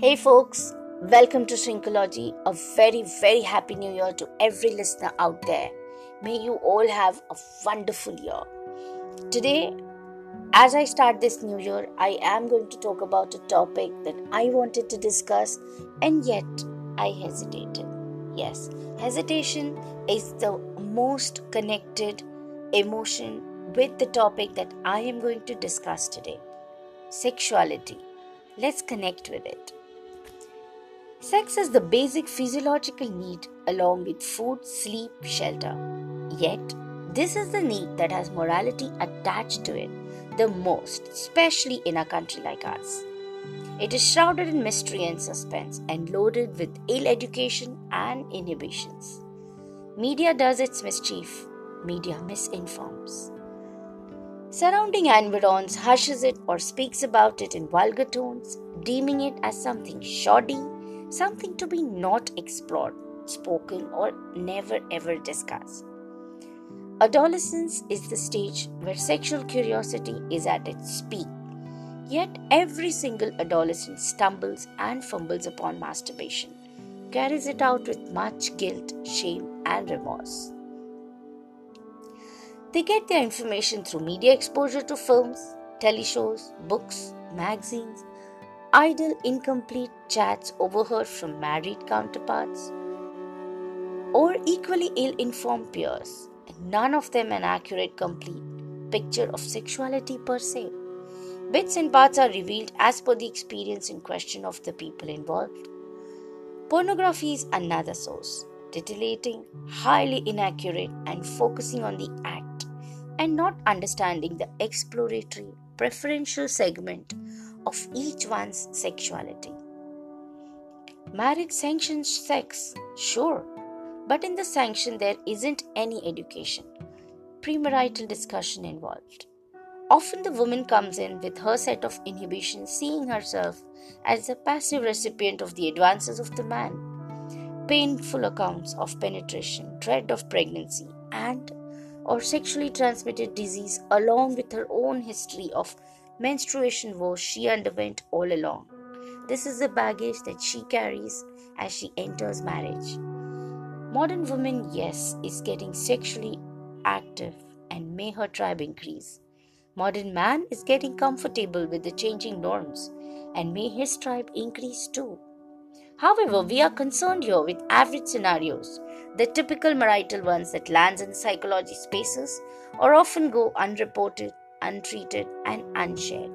Hey folks, welcome to Shrinkology. A very, very happy new year to every listener out there. May you all have a wonderful year. Today, as I start this new year, I am going to talk about a topic that I wanted to discuss and yet I hesitated. Yes, hesitation is the most connected emotion with the topic that I am going to discuss today sexuality. Let's connect with it. Sex is the basic physiological need along with food, sleep, shelter. Yet, this is the need that has morality attached to it the most, especially in a country like ours. It is shrouded in mystery and suspense and loaded with ill education and inhibitions. Media does its mischief, media misinforms. Surrounding environs hushes it or speaks about it in vulgar tones, deeming it as something shoddy something to be not explored, spoken, or never ever discussed. Adolescence is the stage where sexual curiosity is at its peak. Yet every single adolescent stumbles and fumbles upon masturbation, carries it out with much guilt, shame, and remorse. They get their information through media exposure to films, teleshows, books, magazines, idle, incomplete chats overheard from married counterparts, or equally ill informed peers, and none of them an accurate, complete picture of sexuality per se. Bits and parts are revealed as per the experience in question of the people involved. Pornography is another source, titillating, highly inaccurate, and focusing on the act, and not understanding the exploratory, preferential segment of each one's sexuality. Marriage sanctions sex, sure, but in the sanction there isn't any education, premarital discussion involved. Often the woman comes in with her set of inhibitions, seeing herself as a passive recipient of the advances of the man. Painful accounts of penetration, dread of pregnancy, and or sexually transmitted disease along with her own history of menstruation woes she underwent all along. This is the baggage that she carries as she enters marriage. Modern woman, yes, is getting sexually active and may her tribe increase. Modern man is getting comfortable with the changing norms and may his tribe increase too. However, we are concerned here with average scenarios, the typical marital ones that lands in psychology spaces or often go unreported untreated, and unshared.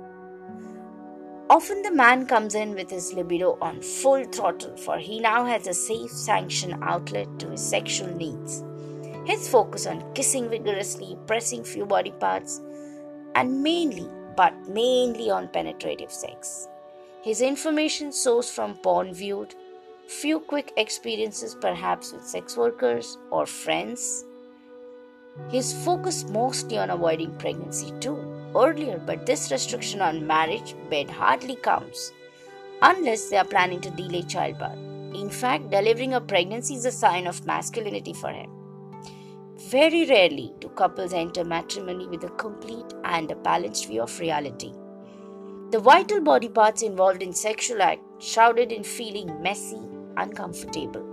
Often the man comes in with his libido on full throttle, for he now has a safe, sanctioned outlet to his sexual needs. His focus on kissing vigorously, pressing few body parts, and mainly, but mainly on penetrative sex. His information sourced from porn viewed, few quick experiences perhaps with sex workers or friends, his focus mostly on avoiding pregnancy too, earlier, but this restriction on marriage bed hardly counts unless they are planning to delay childbirth. In fact, delivering a pregnancy is a sign of masculinity for him. Very rarely do couples enter matrimony with a complete and a balanced view of reality. The vital body parts involved in sexual act shrouded in feeling messy, uncomfortable.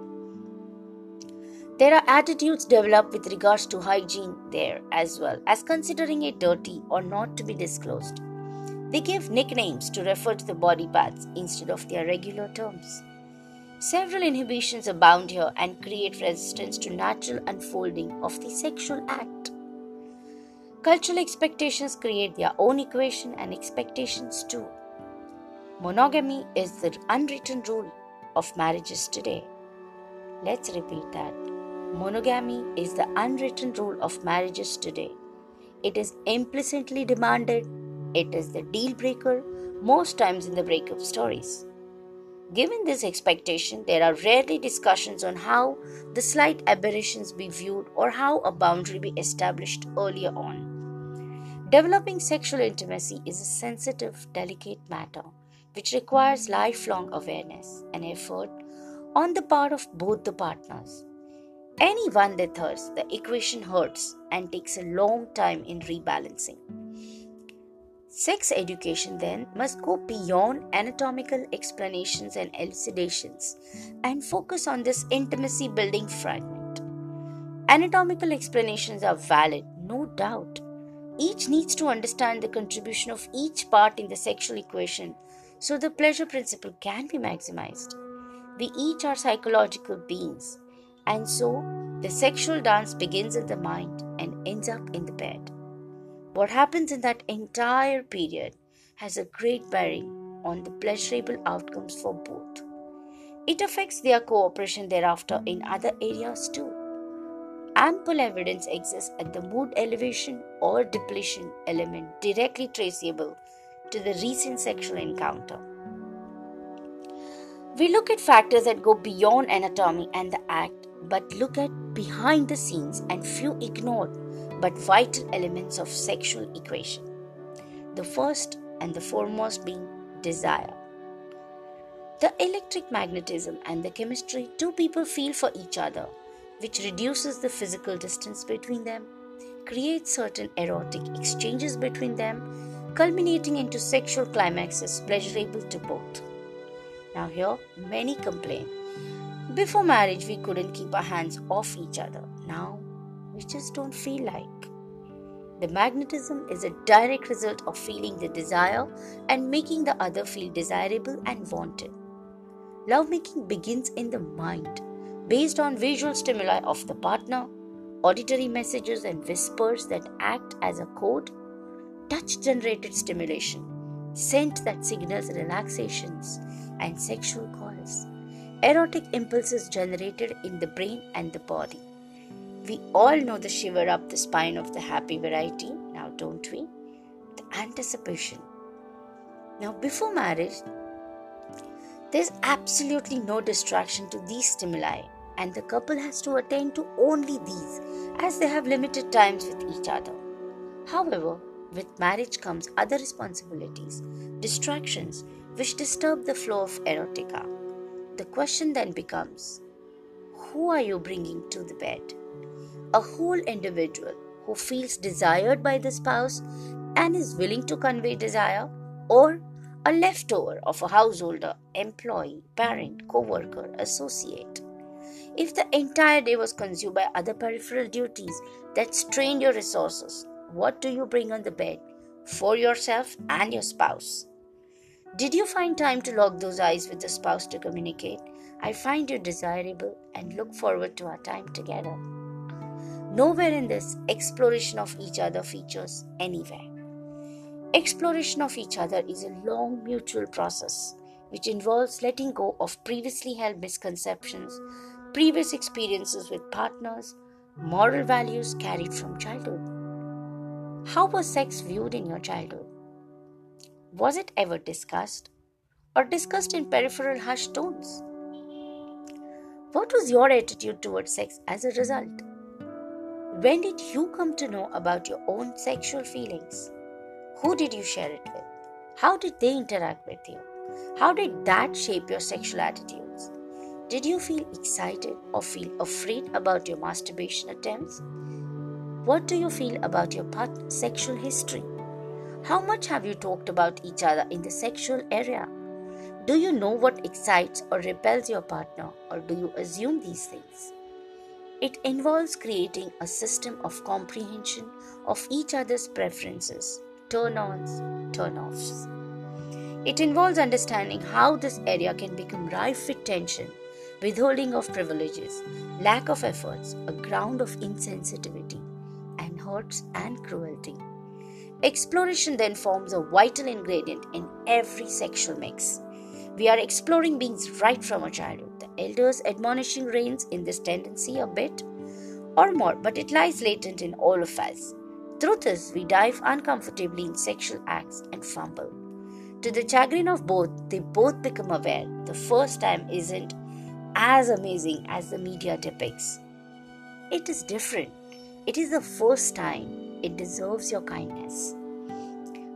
There are attitudes developed with regards to hygiene there as well as considering it dirty or not to be disclosed. They give nicknames to refer to the body parts instead of their regular terms. Several inhibitions abound here and create resistance to natural unfolding of the sexual act. Cultural expectations create their own equation and expectations too. Monogamy is the unwritten rule of marriages today. Let's repeat that. Monogamy is the unwritten rule of marriages today. It is implicitly demanded, it is the deal breaker most times in the breakup stories. Given this expectation, there are rarely discussions on how the slight aberrations be viewed or how a boundary be established earlier on. Developing sexual intimacy is a sensitive, delicate matter which requires lifelong awareness and effort on the part of both the partners. Anyone that hurts, the equation hurts and takes a long time in rebalancing. Sex education then must go beyond anatomical explanations and elucidations and focus on this intimacy building fragment. Anatomical explanations are valid, no doubt. Each needs to understand the contribution of each part in the sexual equation so the pleasure principle can be maximized. We each are psychological beings, and so the sexual dance begins in the mind and ends up in the bed. What happens in that entire period has a great bearing on the pleasurable outcomes for both. It affects their cooperation thereafter in other areas too. Ample evidence exists at the mood elevation or depletion element directly traceable to the recent sexual encounter. We look at factors that go beyond anatomy and the act, but look at behind the scenes and few ignored but vital elements of sexual equation. The first and the foremost being desire. The electric magnetism and the chemistry two people feel for each other, which reduces the physical distance between them, creates certain erotic exchanges between them, culminating into sexual climaxes pleasurable to both. Now, here many complain. Before marriage, we couldn't keep our hands off each other. Now, we just don't feel like. The magnetism is a direct result of feeling the desire and making the other feel desirable and wanted. Lovemaking begins in the mind, based on visual stimuli of the partner, auditory messages and whispers that act as a code, touch generated stimulation, scent that signals relaxations, and sexual calls, erotic impulses generated in the brain and the body. We all know the shiver up the spine of the happy variety, now don't we? The anticipation. Now, before marriage, there's absolutely no distraction to these stimuli, and the couple has to attend to only these as they have limited times with each other. However, with marriage comes other responsibilities, distractions which disturb the flow of erotica. The question then becomes who are you bringing to the bed? a whole individual who feels desired by the spouse and is willing to convey desire, or a leftover of a householder, employee, parent, co worker, associate. If the entire day was consumed by other peripheral duties that strained your resources, what do you bring on the bed for yourself and your spouse? Did you find time to lock those eyes with the spouse to communicate? I find you desirable and look forward to our time together. Nowhere in this exploration of each other features anywhere. Exploration of each other is a long mutual process which involves letting go of previously held misconceptions, previous experiences with partners, moral values carried from childhood. How was sex viewed in your childhood? Was it ever discussed or discussed in peripheral hushed tones? What was your attitude towards sex as a result? When did you come to know about your own sexual feelings? Who did you share it with? How did they interact with you? How did that shape your sexual attitudes? Did you feel excited or feel afraid about your masturbation attempts? What do you feel about your sexual history? How much have you talked about each other in the sexual area? Do you know what excites or repels your partner, or do you assume these things? It involves creating a system of comprehension of each other's preferences, turn ons, turn offs. It involves understanding how this area can become rife with tension, withholding of privileges, lack of efforts, a ground of insensitivity, and hurts and cruelty. Exploration then forms a vital ingredient in every sexual mix. We are exploring beings right from our childhood. The elders' admonishing reins in this tendency a bit or more, but it lies latent in all of us. Truth is, we dive uncomfortably in sexual acts and fumble. To the chagrin of both, they both become aware the first time isn't as amazing as the media depicts. It is different. It is the first time. It deserves your kindness.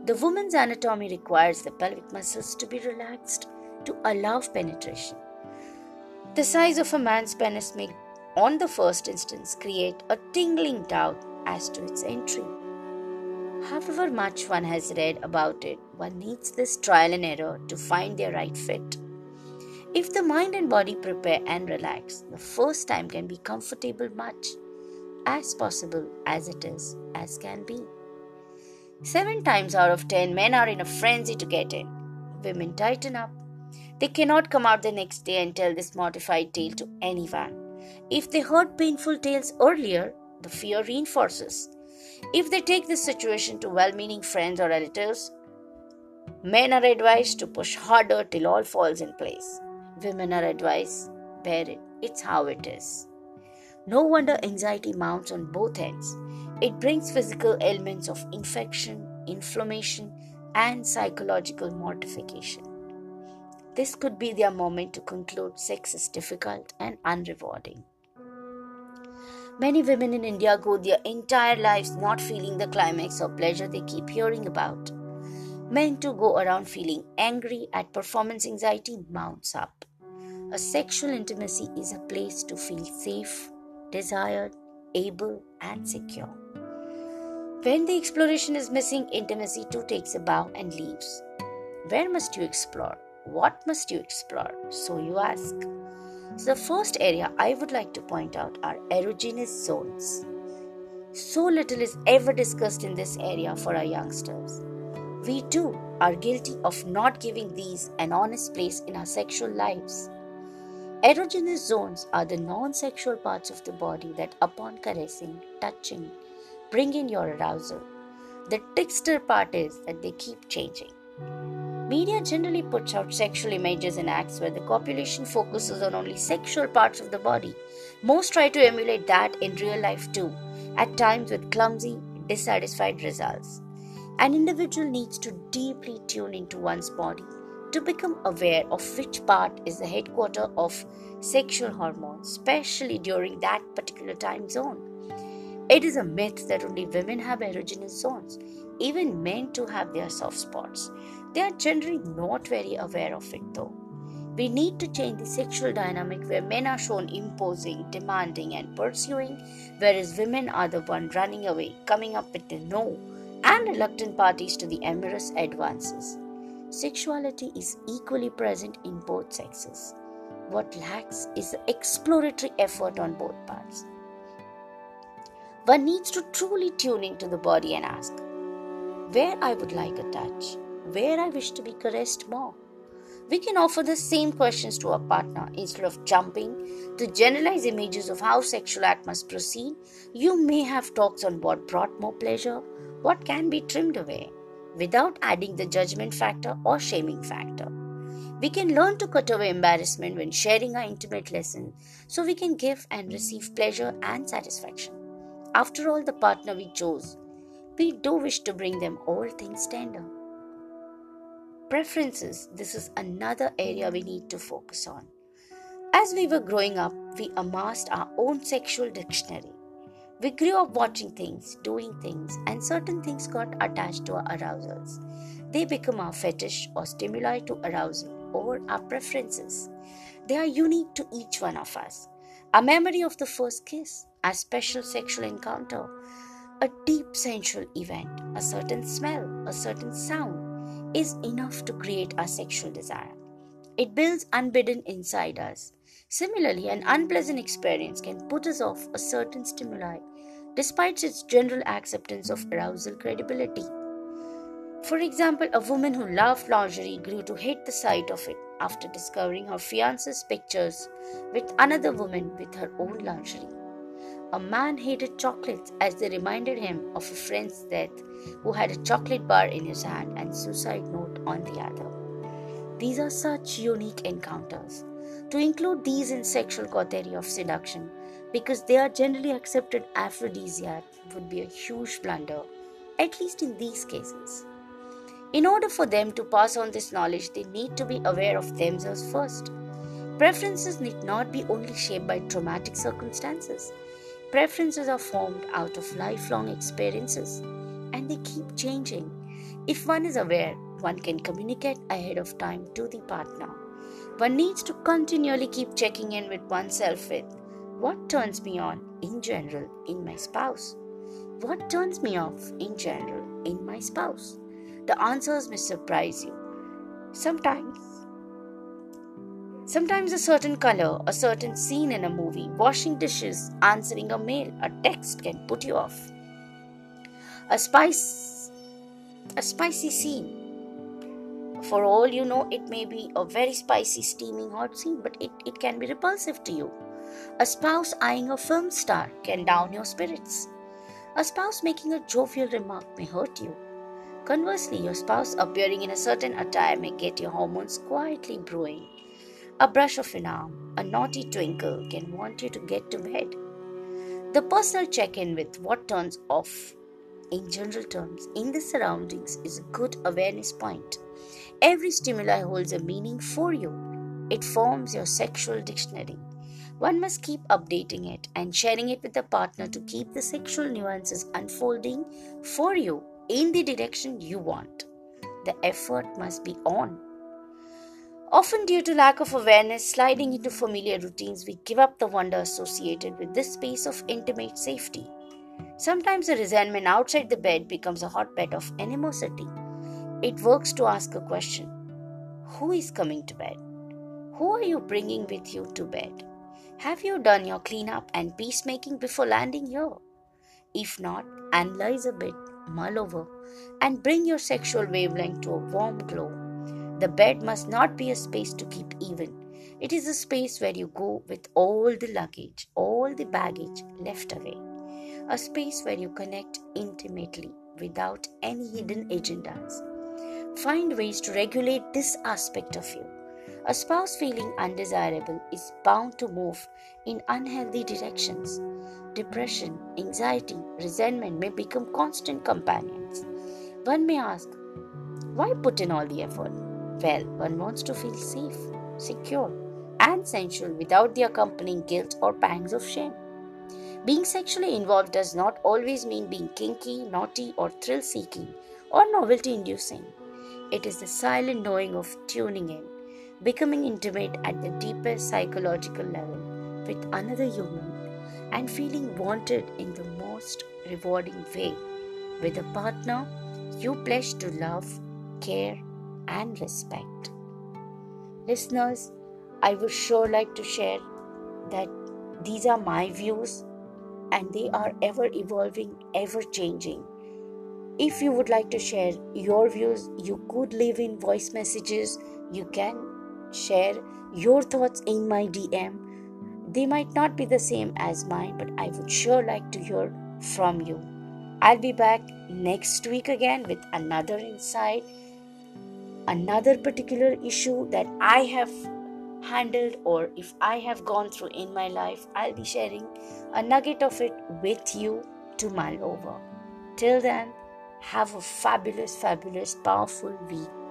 The woman's anatomy requires the pelvic muscles to be relaxed to allow penetration. The size of a man's penis may, on the first instance, create a tingling doubt as to its entry. However much one has read about it, one needs this trial and error to find their right fit. If the mind and body prepare and relax, the first time can be comfortable much as possible as it is, as can be. Seven times out of ten, men are in a frenzy to get in. Women tighten up. They cannot come out the next day and tell this mortified tale to anyone. If they heard painful tales earlier, the fear reinforces. If they take this situation to well meaning friends or relatives, men are advised to push harder till all falls in place. Women are advised, bear it, it's how it is. No wonder anxiety mounts on both ends. It brings physical ailments of infection, inflammation, and psychological mortification. This could be their moment to conclude sex is difficult and unrewarding. Many women in India go their entire lives not feeling the climax of pleasure they keep hearing about. Men too go around feeling angry at performance anxiety mounts up. A sexual intimacy is a place to feel safe, desired, able, and secure. When the exploration is missing, intimacy too takes a bow and leaves. Where must you explore? What must you explore? So you ask. So, the first area I would like to point out are erogenous zones. So little is ever discussed in this area for our youngsters. We too are guilty of not giving these an honest place in our sexual lives. Erogenous zones are the non sexual parts of the body that, upon caressing, touching, bring in your arousal. The trickster part is that they keep changing. Media generally puts out sexual images and acts where the population focuses on only sexual parts of the body. Most try to emulate that in real life too, at times with clumsy, dissatisfied results. An individual needs to deeply tune into one's body to become aware of which part is the headquarter of sexual hormones, especially during that particular time zone. It is a myth that only women have erogenous zones. Even men too have their soft spots. They are generally not very aware of it though. We need to change the sexual dynamic where men are shown imposing, demanding, and pursuing, whereas women are the one running away, coming up with the no, and reluctant parties to the amorous advances. Sexuality is equally present in both sexes. What lacks is the exploratory effort on both parts. One needs to truly tune into the body and ask, where I would like a touch, where I wish to be caressed more. We can offer the same questions to our partner instead of jumping to generalize images of how sexual act must proceed. You may have talks on what brought more pleasure, what can be trimmed away, without adding the judgment factor or shaming factor. We can learn to cut away embarrassment when sharing our intimate lesson so we can give and receive pleasure and satisfaction. After all, the partner we chose, we do wish to bring them all things tender. Preferences this is another area we need to focus on. As we were growing up, we amassed our own sexual dictionary. We grew up watching things, doing things, and certain things got attached to our arousals. They become our fetish or stimuli to arousal or our preferences. They are unique to each one of us. A memory of the first kiss, a special sexual encounter, a deep sensual event, a certain smell, a certain sound, is enough to create our sexual desire. It builds unbidden inside us. Similarly, an unpleasant experience can put us off a certain stimuli despite its general acceptance of arousal credibility. For example, a woman who loved lingerie grew to hate the sight of it after discovering her fiance's pictures with another woman with her own lingerie. A man hated chocolates as they reminded him of a friend's death who had a chocolate bar in his hand and suicide note on the other. These are such unique encounters. To include these in sexual category of seduction because they are generally accepted aphrodisiac would be a huge blunder, at least in these cases. In order for them to pass on this knowledge, they need to be aware of themselves first. Preferences need not be only shaped by traumatic circumstances. Preferences are formed out of lifelong experiences and they keep changing. If one is aware, one can communicate ahead of time to the partner. One needs to continually keep checking in with oneself with what turns me on in general in my spouse, what turns me off in general in my spouse? The answers may surprise you. Sometimes, sometimes a certain color, a certain scene in a movie, washing dishes, answering a mail, a text can put you off. A spice, a spicy scene. For all you know, it may be a very spicy, steaming hot scene, but it, it can be repulsive to you. A spouse eyeing a film star can down your spirits. A spouse making a jovial remark may hurt you. Conversely, your spouse appearing in a certain attire may get your hormones quietly brewing. A brush of an arm, a naughty twinkle can want you to get to bed. The personal check in with what turns off, in general terms, in the surroundings is a good awareness point. Every stimuli holds a meaning for you, it forms your sexual dictionary. One must keep updating it and sharing it with the partner to keep the sexual nuances unfolding for you in the direction you want. The effort must be on. Often, due to lack of awareness, sliding into familiar routines, we give up the wonder associated with this space of intimate safety. Sometimes the resentment outside the bed becomes a hotbed of animosity. It works to ask a question Who is coming to bed? Who are you bringing with you to bed? Have you done your cleanup and peacemaking before landing here? If not, analyze a bit mull over, and bring your sexual wavelength to a warm glow. The bed must not be a space to keep even. It is a space where you go with all the luggage, all the baggage left away. A space where you connect intimately without any hidden agendas. Find ways to regulate this aspect of you. A spouse feeling undesirable is bound to move in unhealthy directions. Depression, anxiety, resentment may become constant companions. One may ask, why put in all the effort? Well, one wants to feel safe, secure, and sensual without the accompanying guilt or pangs of shame. Being sexually involved does not always mean being kinky, naughty, or thrill seeking or novelty inducing. It is the silent knowing of tuning in, becoming intimate at the deepest psychological level with another human and feeling wanted in the most rewarding way with a partner you pledge to love, care, and respect. Listeners, I would sure like to share that these are my views and they are ever evolving, ever changing. If you would like to share your views, you could leave in voice messages. You can share your thoughts in my DM they might not be the same as mine, but I would sure like to hear from you. I'll be back next week again with another insight, another particular issue that I have handled or if I have gone through in my life. I'll be sharing a nugget of it with you to mull over. Till then, have a fabulous, fabulous, powerful week